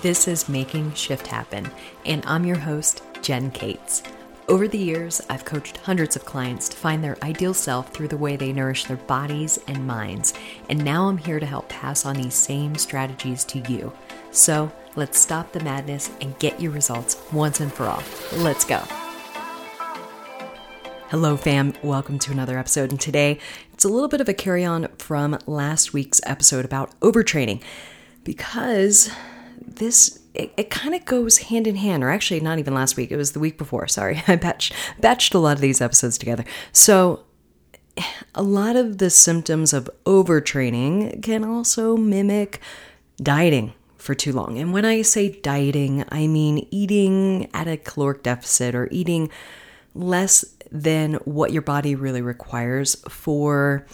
This is Making Shift Happen, and I'm your host, Jen Cates. Over the years, I've coached hundreds of clients to find their ideal self through the way they nourish their bodies and minds, and now I'm here to help pass on these same strategies to you. So let's stop the madness and get your results once and for all. Let's go. Hello, fam. Welcome to another episode. And today, it's a little bit of a carry on from last week's episode about overtraining because this it, it kind of goes hand in hand, or actually not even last week, it was the week before. Sorry, I batched, batched a lot of these episodes together. So a lot of the symptoms of overtraining can also mimic dieting for too long. And when I say dieting, I mean eating at a caloric deficit or eating less than what your body really requires for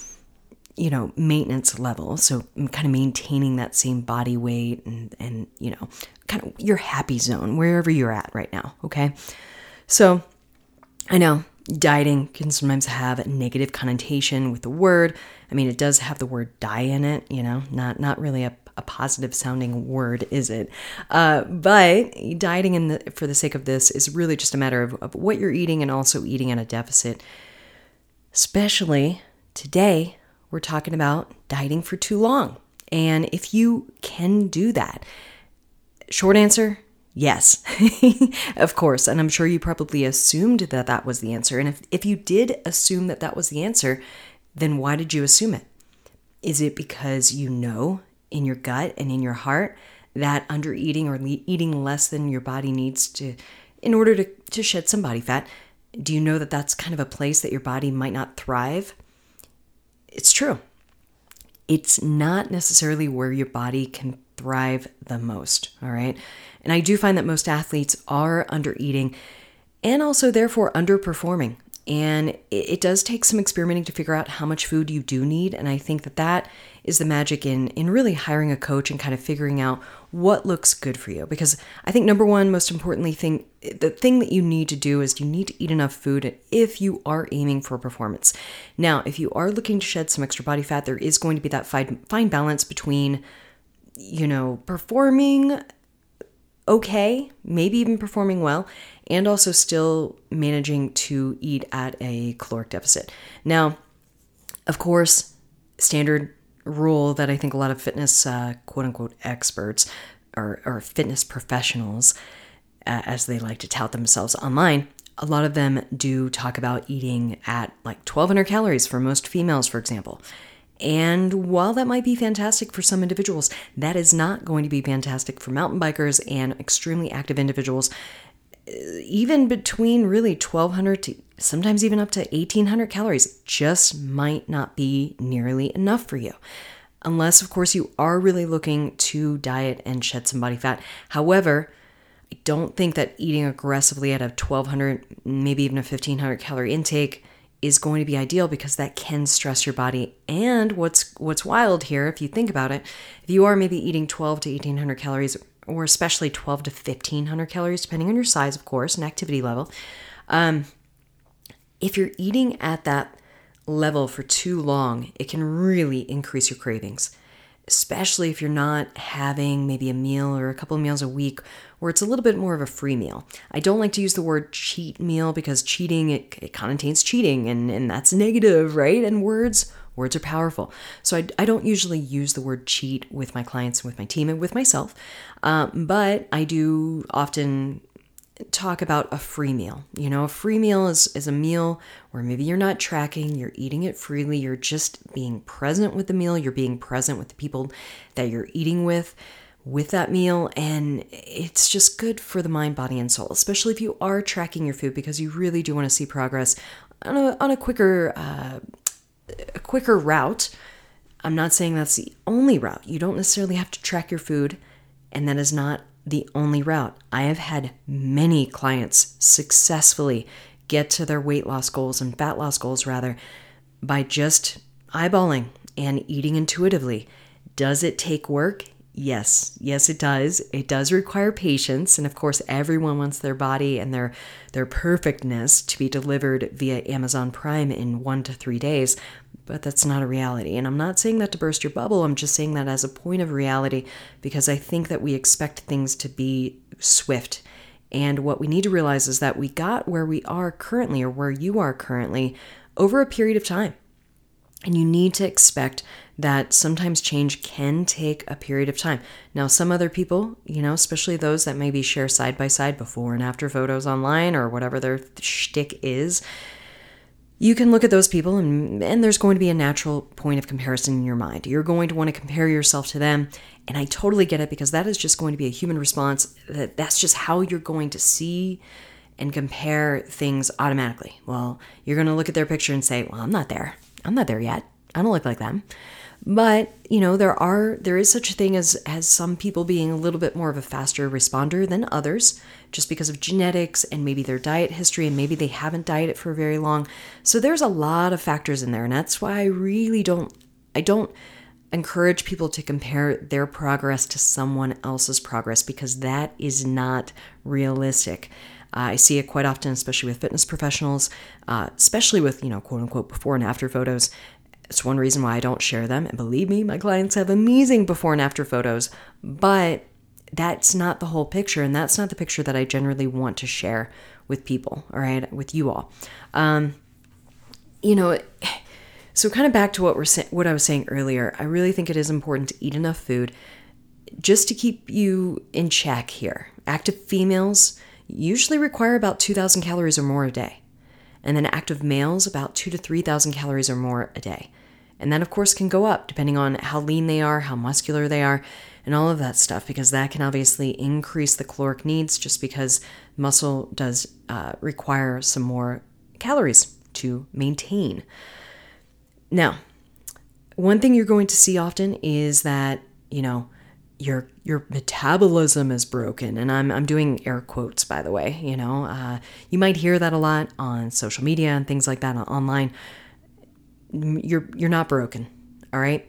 you know, maintenance level. So kind of maintaining that same body weight and, and, you know, kind of your happy zone, wherever you're at right now. Okay. So I know dieting can sometimes have a negative connotation with the word. I mean, it does have the word die in it, you know, not, not really a, a positive sounding word, is it? Uh, but dieting in the, for the sake of this is really just a matter of, of what you're eating and also eating at a deficit, especially today we're talking about dieting for too long. And if you can do that, short answer, yes, of course. And I'm sure you probably assumed that that was the answer. And if, if you did assume that that was the answer, then why did you assume it? Is it because you know in your gut and in your heart that under eating or eating less than your body needs to, in order to, to shed some body fat, do you know that that's kind of a place that your body might not thrive? It's true. It's not necessarily where your body can thrive the most, all right? And I do find that most athletes are under eating and also therefore underperforming. And it, does take some experimenting to figure out how much food you do need. And I think that that is the magic in, in really hiring a coach and kind of figuring out what looks good for you. Because I think number one, most importantly, thing the thing that you need to do is you need to eat enough food if you are aiming for performance. Now, if you are looking to shed some extra body fat, there is going to be that fine, fine balance between, you know, performing okay, maybe even performing well, and also still managing to eat at a caloric deficit. Now, of course, standard rule that I think a lot of fitness uh, quote unquote experts or, or fitness professionals, uh, as they like to tout themselves online, a lot of them do talk about eating at like 1200 calories for most females, for example. And while that might be fantastic for some individuals, that is not going to be fantastic for mountain bikers and extremely active individuals. Uh, even between really 1200 to sometimes even up to 1800 calories just might not be nearly enough for you. Unless, of course, you are really looking to diet and shed some body fat. However, I don't think that eating aggressively at a 1200, maybe even a 1500 calorie intake is going to be ideal because that can stress your body. And what's what's wild here, if you think about it, if you are maybe eating 12 to 1800 calories, or especially 12 to 1500 calories, depending on your size, of course, and activity level, um, if you're eating at that level for too long, it can really increase your cravings especially if you're not having maybe a meal or a couple meals a week where it's a little bit more of a free meal. I don't like to use the word cheat meal because cheating it, it cheating and, and that's negative, right? And words words are powerful. So I, I don't usually use the word cheat with my clients, and with my team, and with myself. Um, but I do often talk about a free meal. You know, a free meal is, is a meal where maybe you're not tracking, you're eating it freely, you're just being present with the meal, you're being present with the people that you're eating with with that meal and it's just good for the mind body and soul especially if you are tracking your food because you really do want to see progress on a, on a quicker uh, a quicker route i'm not saying that's the only route you don't necessarily have to track your food and that is not the only route. I have had many clients successfully get to their weight loss goals and fat loss goals, rather, by just eyeballing and eating intuitively. Does it take work? Yes, yes, it does. It does require patience, and of course, everyone wants their body and their their perfectness to be delivered via Amazon Prime in one to three days. But that's not a reality. And I'm not saying that to burst your bubble. I'm just saying that as a point of reality because I think that we expect things to be swift. And what we need to realize is that we got where we are currently, or where you are currently, over a period of time. And you need to expect that sometimes change can take a period of time. Now, some other people, you know, especially those that maybe share side by side before and after photos online or whatever their shtick is, you can look at those people and, and there's going to be a natural point of comparison in your mind. You're going to want to compare yourself to them. And I totally get it because that is just going to be a human response. That that's just how you're going to see and compare things automatically. Well, you're going to look at their picture and say, "Well, I'm not there. I'm not there yet. I don't look like them." But, you know, there are there is such a thing as as some people being a little bit more of a faster responder than others just because of genetics and maybe their diet history and maybe they haven't dieted for very long. So there's a lot of factors in there and that's why I really don't I don't encourage people to compare their progress to someone else's progress because that is not realistic. Uh, I see it quite often, especially with fitness professionals, uh, especially with, you know, quote unquote, before and after photos. It's one reason why I don't share them. And believe me, my clients have amazing before and after photos, but that's not the whole picture. And that's not the picture that I generally want to share with people, all right, with you all. Um, you know, so kind of back to what we're sa- what I was saying earlier. I really think it is important to eat enough food just to keep you in check here. Active females usually require about 2,000 calories or more a day and then active males about 2 to 3,000 calories or more a day. And that, of course, can go up depending on how lean they are, how muscular they are, and all of that stuff, because that can obviously increase the caloric needs just because muscle does uh, require some more calories to maintain. Now, one thing you're going to see often is that, you know, your your metabolism is broken. And i'm i'm doing air quotes by the way you know uh, you might hear that a lot on social media and things like that online. You're you're not broken all right?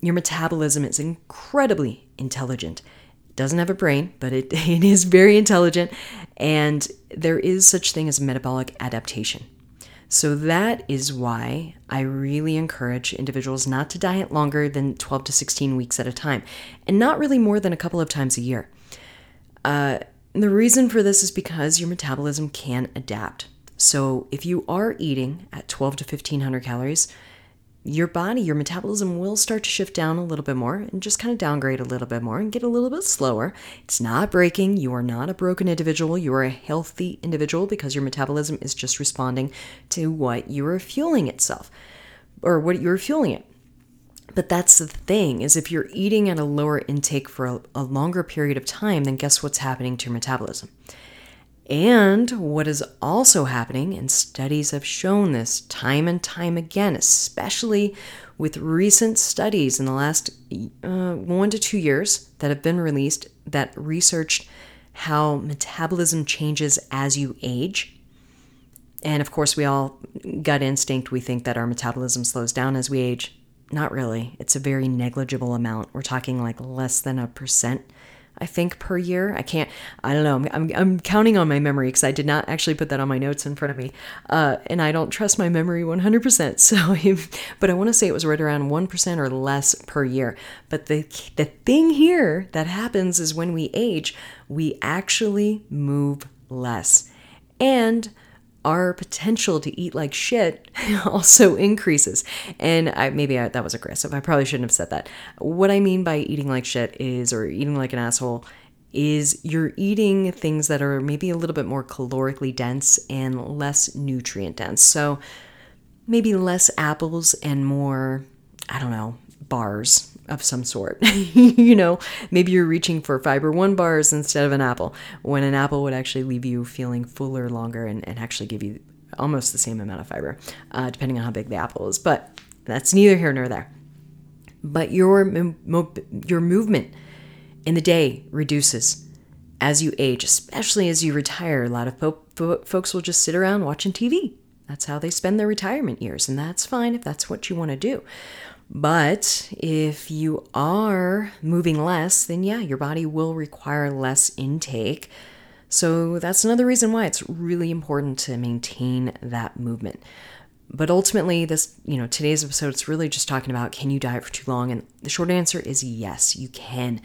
Your metabolism is incredibly intelligent. It doesn't have a brain but it, it is very intelligent. And there is such thing as metabolic adaptation so that is why I really encourage individuals not to diet longer than 12 to 16 weeks at a time, and not really more than a couple of times a year. Uh, the reason for this is because your metabolism can adapt. So if you are eating at 12 to 1500 calories, your body, your metabolism will start to shift down a little bit more and just kind of downgrade a little bit more and get a little bit slower. It's not breaking. You are not a broken individual. You are a healthy individual because your metabolism is just responding to what you are fueling itself or what you're fueling it. But that's the thing is if you're eating at a lower intake for a, a longer period of time, then guess what's happening to your metabolism? And what is also happening, and studies have shown this time and time again, especially with recent studies in the last uh, one to two years that have been released that researched how metabolism changes as you age. And of course, we all gut instinct, we think that our metabolism slows down as we age. Not really. It's a very negligible amount. We're talking like less than a percent I think, per year. I can't, I don't know. I'm, I'm counting on my memory because I did not actually put that on my notes in front of me. Uh, and I don't trust my memory 100%. So, but I want to say it was right around 1% or less per year. But the, the thing here that happens is when we age, we actually move less. And our potential to eat like shit also increases. And I, maybe I, that was aggressive. I probably shouldn't have said that. What I mean by eating like shit is, or eating like an asshole, is you're eating things that are maybe a little bit more calorically dense and less nutrient dense. So maybe less apples and more, I don't know, bars of some sort. you know, maybe you're reaching for fiber one bars instead of an apple, when an apple would actually leave you feeling fuller longer and, and actually give you almost the same amount of fiber, uh, depending on how big the apple is. But that's neither here nor there. But your, mo- your movement in the day reduces as you age, especially as you retire. A lot of po- po- folks will just sit around watching TV. That's how they spend their retirement years, and that's fine if that's what you want to do. But if you are moving less, then yeah, your body will require less intake. So that's another reason why it's really important to maintain that movement. But ultimately, this, you know, today's episode, it's really just talking about can you diet for too long? And the short answer is yes, you can.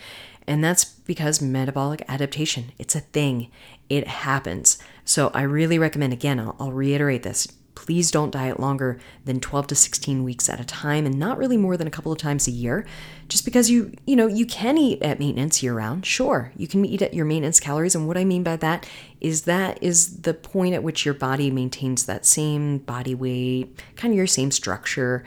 And that's because metabolic adaptation, it's a thing, it happens. So I really recommend, again, I'll, I'll reiterate this please don't diet longer than 12 to 16 weeks at a time and not really more than a couple of times a year. Just because you you know you can eat at maintenance year round sure you can eat at your maintenance calories and what i mean by that is that is the point at which your body maintains that same body weight kind of your same structure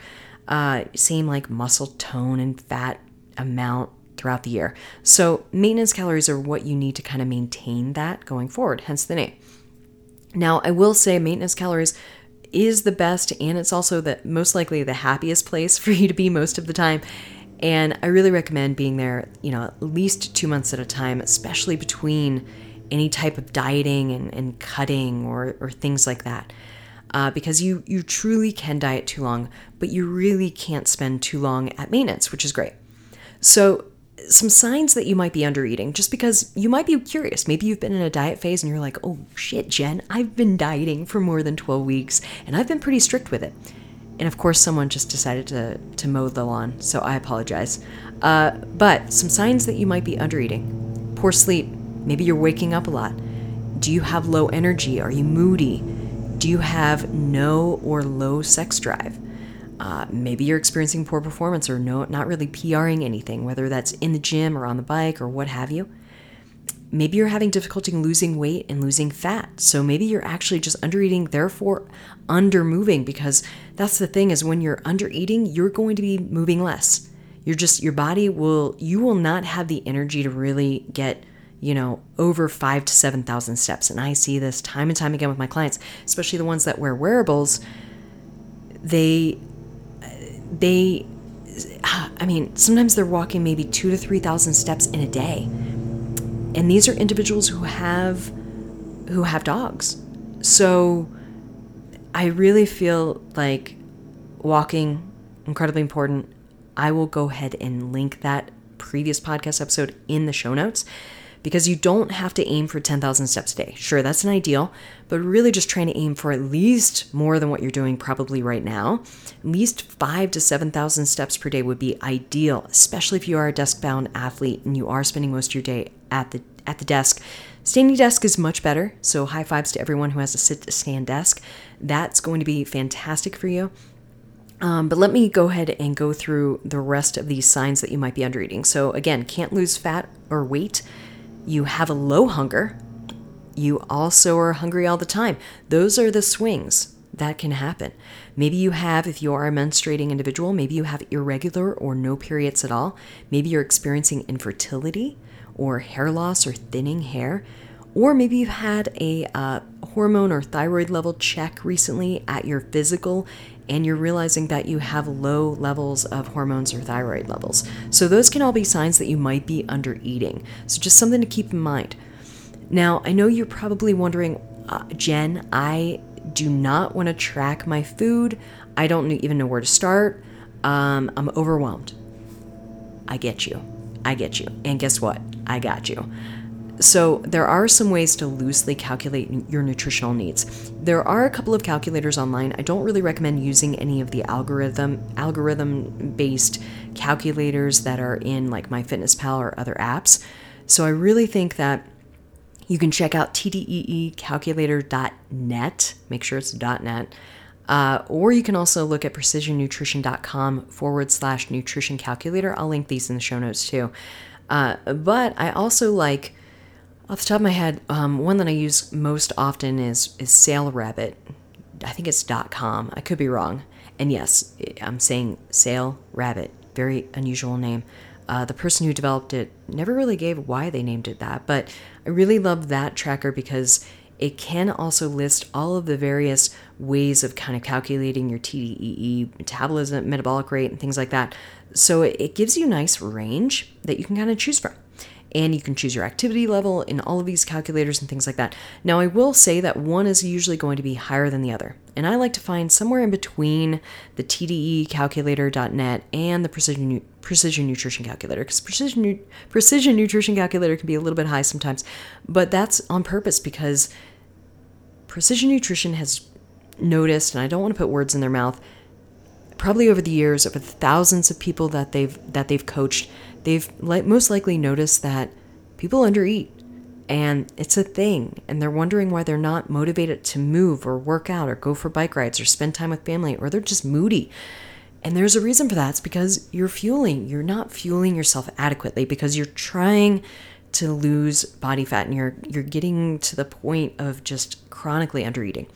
uh, same like muscle tone and fat amount throughout the year. So maintenance calories are what you need to kind of maintain that going forward hence the name. Now, I will say maintenance calories is the best and it's also the most likely the happiest place for you to be most of the time. And I really recommend being there, you know, at least two months at a time, especially between any type of dieting and, and cutting or, or things like that. Uh, because you you truly can diet too long, but you really can't spend too long at maintenance, which is great. So some signs that you might be under eating, just because you might be curious. Maybe you've been in a diet phase and you're like, oh shit, Jen, I've been dieting for more than 12 weeks and I've been pretty strict with it. And of course, someone just decided to, to mow the lawn, so I apologize. Uh, but some signs that you might be under eating poor sleep. Maybe you're waking up a lot. Do you have low energy? Are you moody? Do you have no or low sex drive? Uh, maybe you're experiencing poor performance or no, not really PRing anything, whether that's in the gym or on the bike or what have you. Maybe you're having difficulty losing weight and losing fat. So maybe you're actually just under eating, therefore under moving, because that's the thing is when you're under eating, you're going to be moving less. You're just, your body will, you will not have the energy to really get you know, over five to 7,000 steps. And I see this time and time again with my clients, especially the ones that wear wearables. They they I mean, sometimes they're walking maybe two to 3,000 steps in a day. And these are individuals who have who have dogs. So I really feel like walking incredibly important. I will go ahead and link that previous podcast episode in the show notes because you don't have to aim for 10,000 steps a day. Sure, that's an ideal, but really just trying to aim for at least more than what you're doing probably right now. At least 5 to 7,000 steps per day would be ideal, especially if you are a desk-bound athlete and you are spending most of your day at the at the desk. Standing desk is much better, so high fives to everyone who has a sit to stand desk. That's going to be fantastic for you. Um, but let me go ahead and go through the rest of these signs that you might be under eating. So, again, can't lose fat or weight you have a low hunger, you also are hungry all the time. Those are the swings that can happen. Maybe you have, if you are a menstruating individual, maybe you have irregular or no periods at all. Maybe you're experiencing infertility or hair loss or thinning hair. Or maybe you've had a uh, hormone or thyroid level check recently at your physical and you're realizing that you have low levels of hormones or thyroid levels. So, those can all be signs that you might be under eating. So, just something to keep in mind. Now, I know you're probably wondering, uh, Jen, I do not want to track my food. I don't even know where to start. Um, I'm overwhelmed. I get you. I get you. And guess what? I got you. So, there are some ways to loosely calculate your nutritional needs. There are a couple of calculators online. I don't really recommend using any of the algorithm algorithm based calculators that are in like MyFitnessPal or other apps. So, I really think that you can check out tdeecalculator.net. Make sure it's .net. Uh, or you can also look at precisionnutrition.com forward slash nutrition calculator. I'll link these in the show notes too. Uh, but I also like off the top of my head, um, one that I use most often is is SailRabbit. I think it's .com. I could be wrong. And yes, I'm saying Sail Rabbit. Very unusual name. Uh, the person who developed it never really gave why they named it that, but I really love that tracker because it can also list all of the various ways of kind of calculating your TDEE, metabolism, metabolic rate, and things like that. So it, it gives you a nice range that you can kind of choose from. And you can choose your activity level in all of these calculators and things like that. Now, I will say that one is usually going to be higher than the other, and I like to find somewhere in between the TDE calculator.net and the precision precision nutrition calculator because precision precision nutrition calculator can be a little bit high sometimes, but that's on purpose because precision nutrition has noticed, and I don't want to put words in their mouth, probably over the years, over the thousands of people that they've that they've coached, they've most likely noticed that people undereat and it's a thing and they're wondering why they're not motivated to move or work out or go for bike rides or spend time with family or they're just moody. And there's a reason for that. It's because you're fueling. You're not fueling yourself adequately because you're trying to lose body fat and you're you're getting to the point of just chronically undereating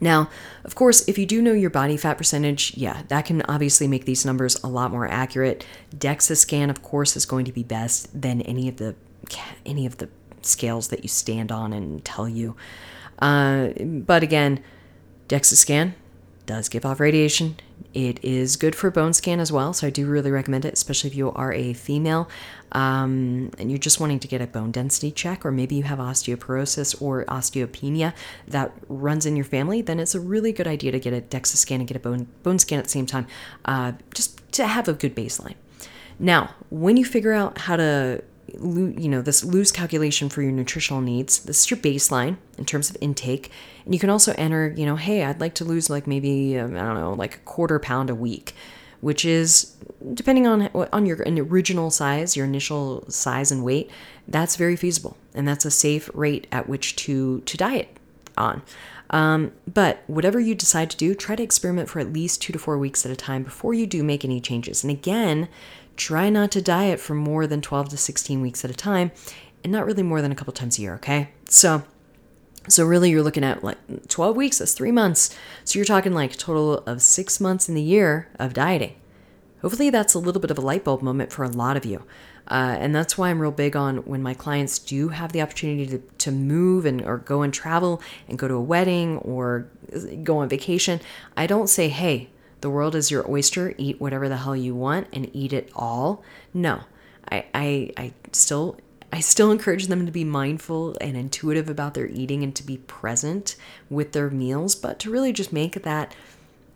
now, of course, if you do know your body fat percentage, yeah, that can obviously make these numbers a lot more accurate. DEXA scan, of course, is going to be best than any of the any of the scales that you stand on and tell you. Uh, but again, DEXA scan does give off radiation. It is good for bone scan as well, so I do really recommend it, especially if you are a female um, and you're just wanting to get a bone density check, or maybe you have osteoporosis or osteopenia that runs in your family. Then it's a really good idea to get a DEXA scan and get a bone bone scan at the same time, uh, just to have a good baseline. Now, when you figure out how to you know this loose calculation for your nutritional needs. This is your baseline in terms of intake. And you can also enter you know hey i'd like to lose like maybe um, i don't know like a quarter pound a week which is depending on on your original size your initial size and weight that's very feasible. And that's a safe rate at which to to diet on. Um, but whatever you decide to do try to experiment for at least two to four weeks at a time before you do make any changes. And again Try not to diet for more than 12 to 16 weeks at a time and not really more than a couple times a year, okay? So so really you're looking at like 12 weeks, that's 3 months. So you're talking like a total of 6 months in the year of dieting. Hopefully that's a little bit of a light bulb moment for a lot of you. Uh, and that's why I'm real big on when my clients do have the opportunity to, to move and or go and travel and go to a wedding or go on vacation. I don't say, hey, the world is your oyster, eat whatever the hell you want and eat it all. No. I I, I still I still encourage them to be mindful and intuitive about their eating and to be present with their meals, but to really just make that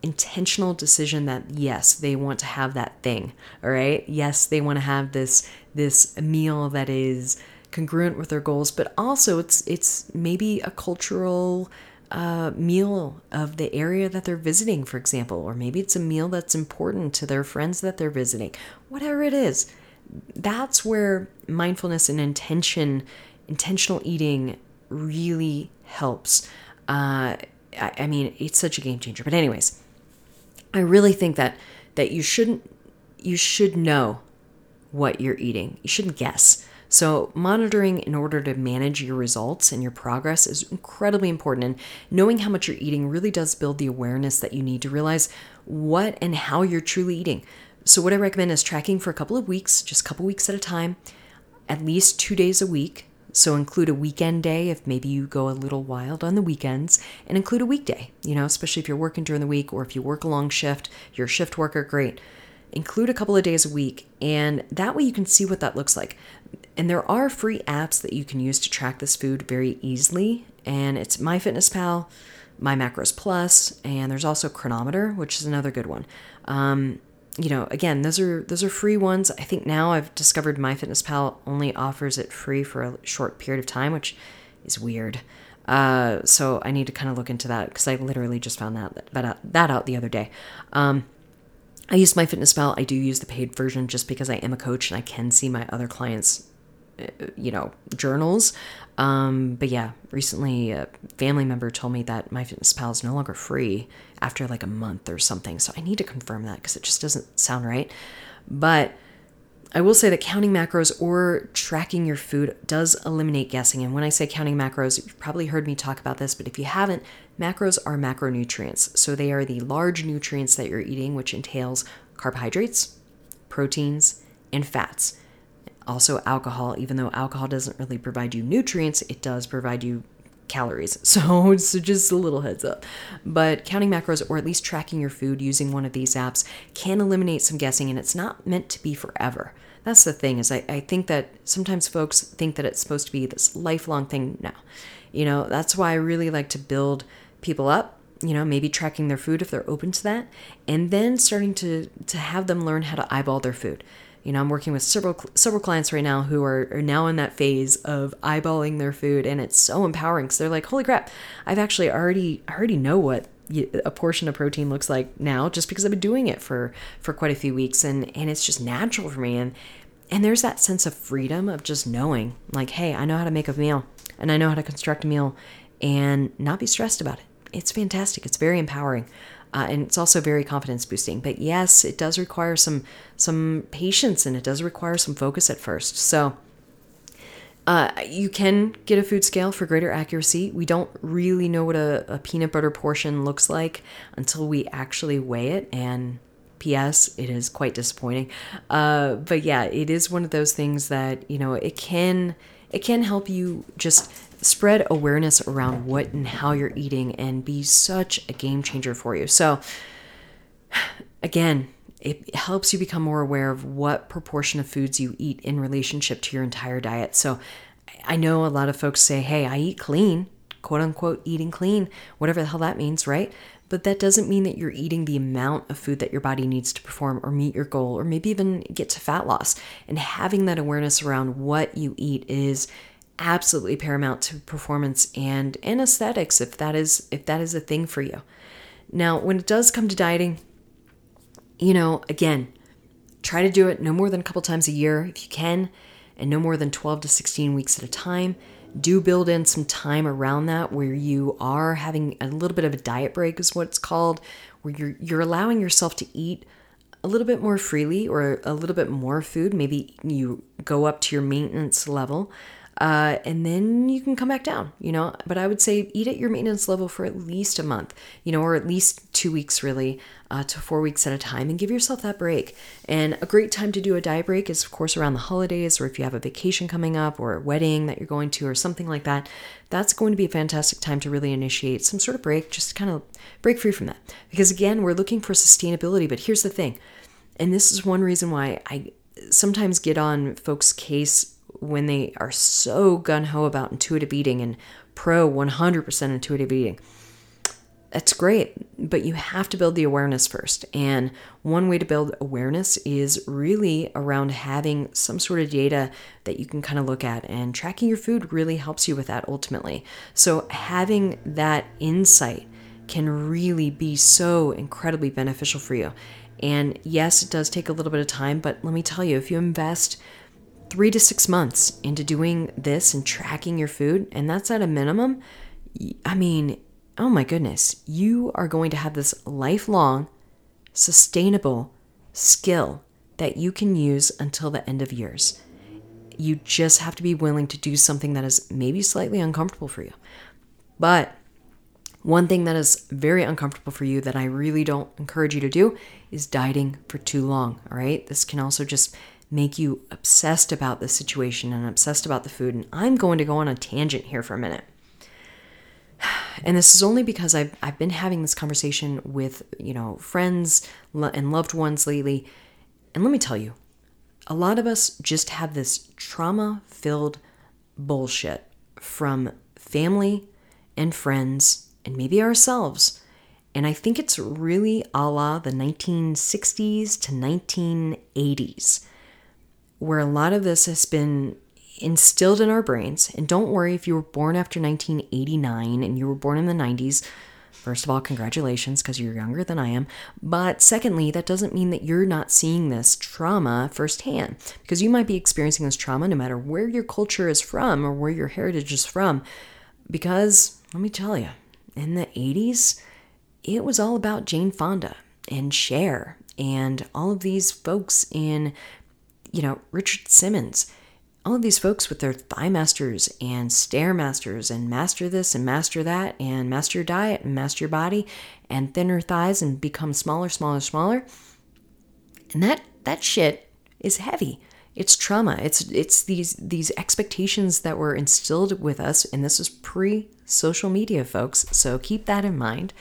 intentional decision that yes, they want to have that thing. All right? Yes, they want to have this this meal that is congruent with their goals, but also it's it's maybe a cultural uh, meal of the area that they're visiting, for example, or maybe it's a meal that's important to their friends that they're visiting. Whatever it is, that's where mindfulness and intention, intentional eating, really helps. Uh, I, I mean, it's such a game changer. But anyways, I really think that that you shouldn't you should know what you're eating. You shouldn't guess. So, monitoring in order to manage your results and your progress is incredibly important. And knowing how much you're eating really does build the awareness that you need to realize what and how you're truly eating. So, what I recommend is tracking for a couple of weeks, just a couple weeks at a time, at least two days a week. So, include a weekend day if maybe you go a little wild on the weekends, and include a weekday, you know, especially if you're working during the week or if you work a long shift, you're a shift worker, great include a couple of days a week, and that way you can see what that looks like. And there are free apps that you can use to track this food very easily, and it's MyFitnessPal, My Macros Plus, and there's also Cronometer, which is another good one. Um, you know, again, those are those are free ones. I think now I've discovered MyFitnessPal only offers it free for a short period of time, which is weird. Uh, so I need to kind of look into that because I literally just found that that out, that out the other day. Um, I use MyFitnessPal. I do use the paid version just because I am a coach and I can see my other clients, uh, you know, journals. Um, but yeah, recently a family member told me that MyFitnessPal is no longer free after like a month or something. So I need to confirm that because it just doesn't sound right. But I will say that counting macros or tracking your food does eliminate guessing. And when I say counting macros, you've probably heard me talk about this, but if you haven't, Macros are macronutrients, so they are the large nutrients that you're eating, which entails carbohydrates, proteins, and fats. Also, alcohol, even though alcohol doesn't really provide you nutrients, it does provide you calories. So, so just a little heads up. But counting macros or at least tracking your food using one of these apps can eliminate some guessing, and it's not meant to be forever. that's the thing is I, I think that sometimes folks think that it's supposed to be this lifelong thing. No. You know, that's why I really like to build people up you know maybe tracking their food if they're open to that and then starting to to have them learn how to eyeball their food. You know i'm working with several several clients right now who are, are now in that phase of eyeballing their food and it's so empowering because they're like holy crap i've actually already I already know what a portion of protein looks like now just because I've been doing it for for quite a few weeks and and it's just natural for me. And and there's that sense of freedom of just knowing like hey I know how to make a meal and I know how to construct a meal and not be stressed about it it's fantastic it's very empowering uh, and it's also very confidence boosting but yes it does require some some patience and it does require some focus at first so uh, you can get a food scale for greater accuracy. We don't really know what a, a, peanut butter portion looks like until we actually weigh it. And P.S., it is quite disappointing. Uh, but yeah, it is one of those things that you know it can it can help you just spread awareness around what and how you're eating and be such a game changer for you. So again, it helps you become more aware of what proportion of foods you eat in relationship to your entire diet. So I know a lot of folks say, hey, I eat clean, quote unquote, eating clean, whatever the hell that means, right? But that doesn't mean that you're eating the amount of food that your body needs to perform or meet your goal or maybe even get to fat loss. And having that awareness around what you eat is absolutely paramount to performance and, aesthetics if that is if that is a thing for you. Now, when it does come to dieting, you know, again, try to do it no more than a couple times a year if you can, and no more than 12 to 16 weeks at a time. Do build in some time around that where you are having a little bit of a diet break, is what it's called, where you're you're allowing yourself to eat a little bit more freely or a little bit more food. Maybe you go up to your maintenance level uh, and then you can come back down, you know. But I would say eat at your maintenance level for at least a month, you know, or at least two weeks, really, uh, to four weeks at a time, and give yourself that break. And a great time to do a diet break is, of course, around the holidays, or if you have a vacation coming up, or a wedding that you're going to, or something like that. That's going to be a fantastic time to really initiate some sort of break, just kind of break free from that. Because again, we're looking for sustainability. But here's the thing, and this is one reason why I sometimes get on folks' case when they are so gun ho about intuitive eating and pro 100% intuitive eating. That's great, but you have to build the awareness first. And one way to build awareness is really around having some sort of data that you can kind of look at, and tracking your food really helps you with that ultimately. So, having that insight can really be so incredibly beneficial for you. And yes, it does take a little bit of time, but let me tell you, if you invest three to six months into doing this and tracking your food, and that's at a minimum, I mean, oh my goodness, you are going to have this lifelong, sustainable skill that you can use until the end of years. You just have to be willing to do something that is maybe slightly uncomfortable for you. But one thing that is very uncomfortable for you that I really don't encourage you to do is dieting for too long. All right. This can also just make you obsessed about the situation and obsessed about the food. And I'm going to go on a tangent here for a minute. And this is only because I've, I've been having this conversation with, you know, friends and loved ones lately. And let me tell you, a lot of us just have this trauma filled bullshit from family and friends and maybe ourselves. And I think it's really a la the 1960s to 1980s where a lot of this has been instilled in our brains. And don't worry if you were born after 1989 and you were born in the 90s. First of all, congratulations because you're younger than I am. But secondly, that doesn't mean that you're not seeing this trauma firsthand because you might be experiencing this trauma no matter where your culture is from or where your heritage is from. Because let me tell you, in the 80s, it was all about Jane Fonda and Cher and all of these folks in you know, Richard Simmons, all of these folks with their thigh masters and stairmasters and master this and master that and master your diet and master your body and thinner thighs and become smaller, smaller, smaller. And that that shit is heavy. It's trauma. It's it's these these expectations that were instilled with us, and this is pre social media, folks. So keep that in mind.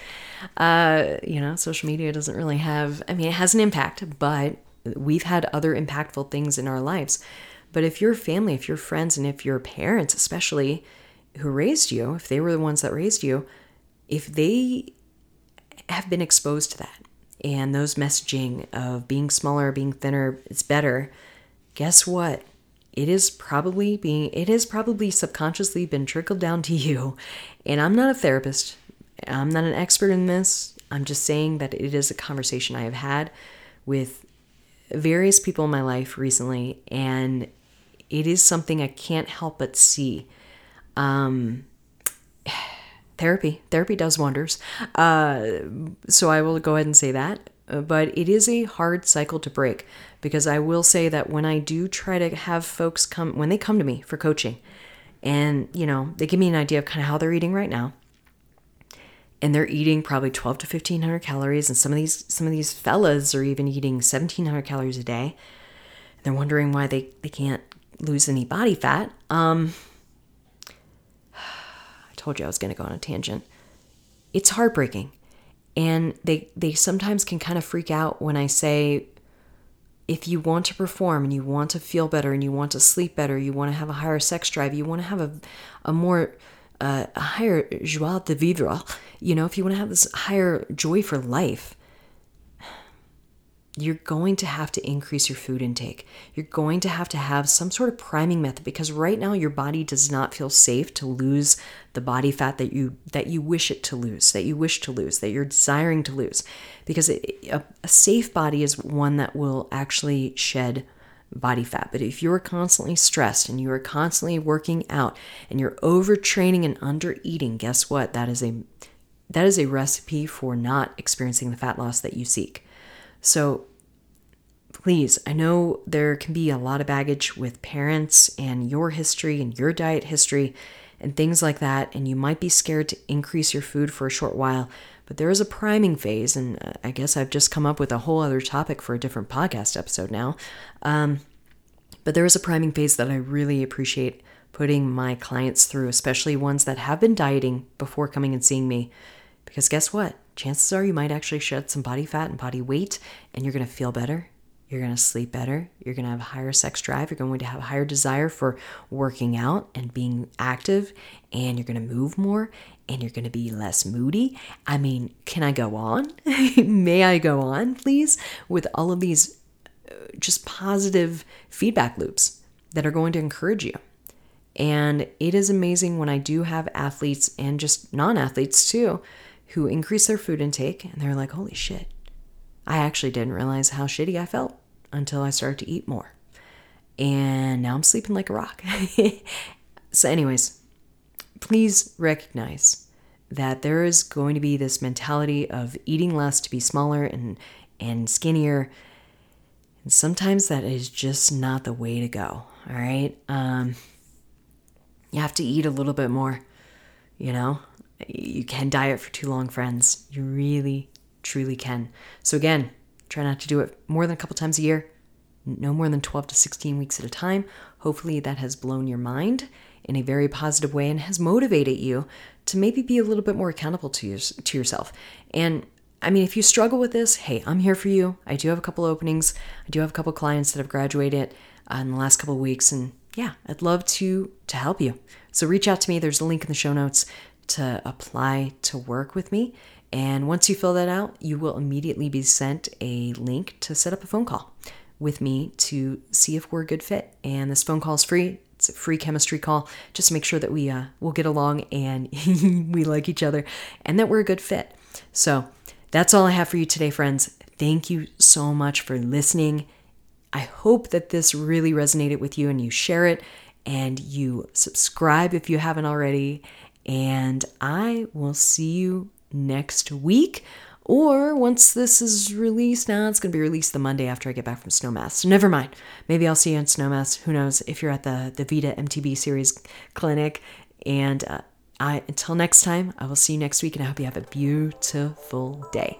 Uh, you know, social media doesn't really have. I mean, it has an impact, but we've had other impactful things in our lives. But if your family, if your friends, and if your parents, especially who raised you, if they were the ones that raised you, if they have been exposed to that and those messaging of being smaller, being thinner is better, guess what? It is probably being, it has probably subconsciously been trickled down to you. And I'm not a therapist, I'm not an expert in this. I'm just saying that it is a conversation I have had with various people in my life recently, and it is something I can't help but see. Um, therapy, therapy does wonders. Uh, so I will go ahead and say that. But it is a hard cycle to break because I will say that when I do try to have folks come, when they come to me for coaching, and you know, they give me an idea of kind of how they're eating right now, and they're eating probably 12 to 1500 calories and some of these some of these fellas are even eating 1700 calories a day. And they're wondering why they, they can't lose any body fat. Um i told you i was going to go on a tangent. It's heartbreaking. And they they sometimes can kind of freak out when i say if you want to perform and you want to feel better and you want to sleep better you want to have a higher sex drive you want to have a, a more a higher joie de vivre, you know, if you want to have this higher joy for life, you're going to have to increase your food intake. You're going to have to have some sort of priming method because right now your body does not feel safe to lose the body fat that you that you wish it to lose, that you wish to lose, that you're desiring to lose. Because it, a, a safe body is one that will actually shed body fat. But if you're constantly stressed and you are constantly working out and you're overtraining and under eating, guess what? That is a that is a recipe for not experiencing the fat loss that you seek. So please, I know there can be a lot of baggage with parents and your history and your diet history and things like that, and you might be scared to increase your food for a short while. But there is a priming phase, and uh, I guess I've just come up with a whole other topic for a different podcast episode now. Um, but there is a priming phase that I really appreciate putting my clients through, especially ones that have been dieting before coming and seeing me. Because guess what? Chances are you might actually shed some body fat and body weight, and you're going to feel better. You're going to sleep better. You're going to have a higher sex drive. You're going to have a higher desire for working out and being active, and you're going to move more, and you're going to be less moody. I mean, can I go on? May I go on, please? With all of these uh, just positive feedback loops that are going to encourage you. And it is amazing when I do have athletes and just non athletes too who increase their food intake and they're like, holy shit, I actually didn't realize how shitty I felt until I started to eat more. And now I'm sleeping like a rock. so, anyways, please recognize that there is going to be this mentality of eating less to be smaller and, and skinnier and sometimes that is just not the way to go. All right. Um, you have to eat a little bit more. You know, you can diet for too long, friends. You really, truly can. So, again, try not to do it more than a couple times a year, no more than 12 to 16 weeks at a time. Hopefully, that has blown your mind in a very positive way and has motivated you to maybe be a little bit more accountable to, your, to yourself. And I mean, if you struggle with this, hey, I'm here for you. I do have a couple openings. I do have a couple clients that have graduated uh, in the last couple weeks, and yeah, I'd love to to help you. So reach out to me. There's a link in the show notes to apply to work with me. And once you fill that out, you will immediately be sent a link to set up a phone call with me to see if we're a good fit. And this phone call is free. It's a free chemistry call just to make sure that we uh, will get along and we like each other and that we're a good fit. So that's all I have for you today, friends. Thank you so much for listening. I hope that this really resonated with you and you share it and you subscribe if you haven't already. And I will see you next week. Or once this is released, now it's going to be released the Monday after I get back from Snowmass. So never mind. Maybe I'll see you in Snowmass. Who knows if you're at the, the Vida MTB series clinic. And uh, I, until next time, I will see you next week and I hope you have a beautiful day.